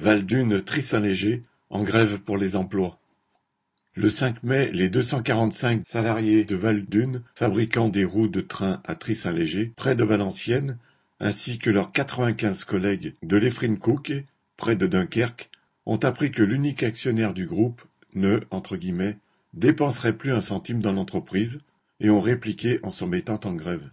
Val-d'Une Trissin-Léger, en grève pour les emplois. Le 5 mai, les 245 salariés de Val-d'Une, fabricant des roues de train à Trissin-Léger, près de Valenciennes, ainsi que leurs 95 collègues de Lefrin Cook, près de Dunkerque, ont appris que l'unique actionnaire du groupe ne entre guillemets, dépenserait plus un centime dans l'entreprise, et ont répliqué en se mettant en grève.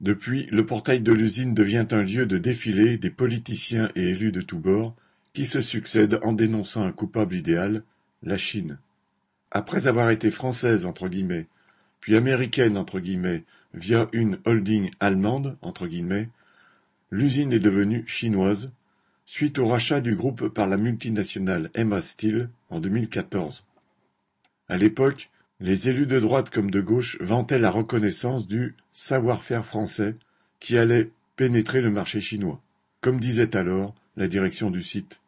Depuis, le portail de l'usine devient un lieu de défilé des politiciens et élus de tous bords qui se succèdent en dénonçant un coupable idéal, la Chine. Après avoir été française entre guillemets, puis américaine entre guillemets, via une holding allemande entre guillemets, l'usine est devenue chinoise, suite au rachat du groupe par la multinationale Emma Steel en 2014. À l'époque, les élus de droite comme de gauche vantaient la reconnaissance du savoir-faire français qui allait pénétrer le marché chinois, comme disait alors la direction du site.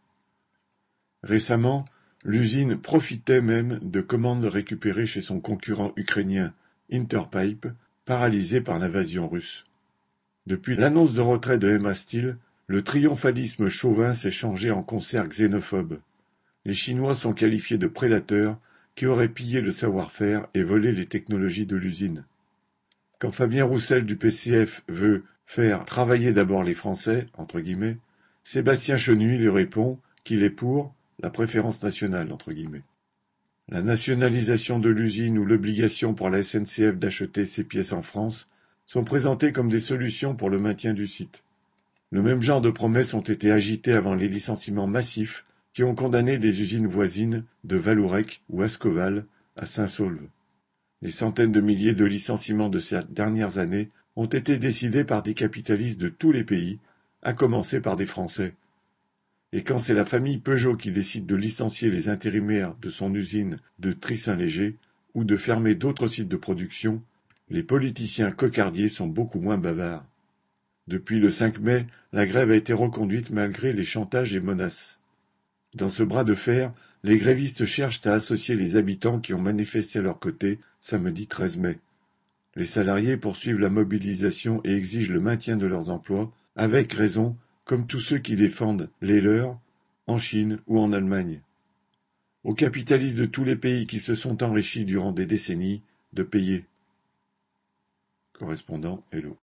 Récemment, l'usine profitait même de commandes récupérées chez son concurrent ukrainien Interpipe, paralysé par l'invasion russe. Depuis l'annonce de retrait de Emma Steel, le triomphalisme chauvin s'est changé en concert xénophobe. Les Chinois sont qualifiés de prédateurs qui auraient pillé le savoir-faire et volé les technologies de l'usine. Quand Fabien Roussel du PCF veut faire travailler d'abord les Français, entre guillemets, Sébastien Chenuy lui répond qu'il est pour la préférence nationale. La nationalisation de l'usine ou l'obligation pour la SNCF d'acheter ses pièces en France sont présentées comme des solutions pour le maintien du site. Le même genre de promesses ont été agitées avant les licenciements massifs qui ont condamné des usines voisines de Valourec ou Ascoval à Saint-Saulve. Les centaines de milliers de licenciements de ces dernières années ont été décidés par des capitalistes de tous les pays, à commencer par des Français. Et quand c'est la famille Peugeot qui décide de licencier les intérimaires de son usine de Trissin-Léger ou de fermer d'autres sites de production, les politiciens cocardiers sont beaucoup moins bavards. Depuis le 5 mai, la grève a été reconduite malgré les chantages et menaces. Dans ce bras de fer, les grévistes cherchent à associer les habitants qui ont manifesté à leur côté samedi 13 mai. Les salariés poursuivent la mobilisation et exigent le maintien de leurs emplois, avec raison, comme tous ceux qui défendent les leurs, en Chine ou en Allemagne. Aux capitalistes de tous les pays qui se sont enrichis durant des décennies de payer. Correspondant Hello.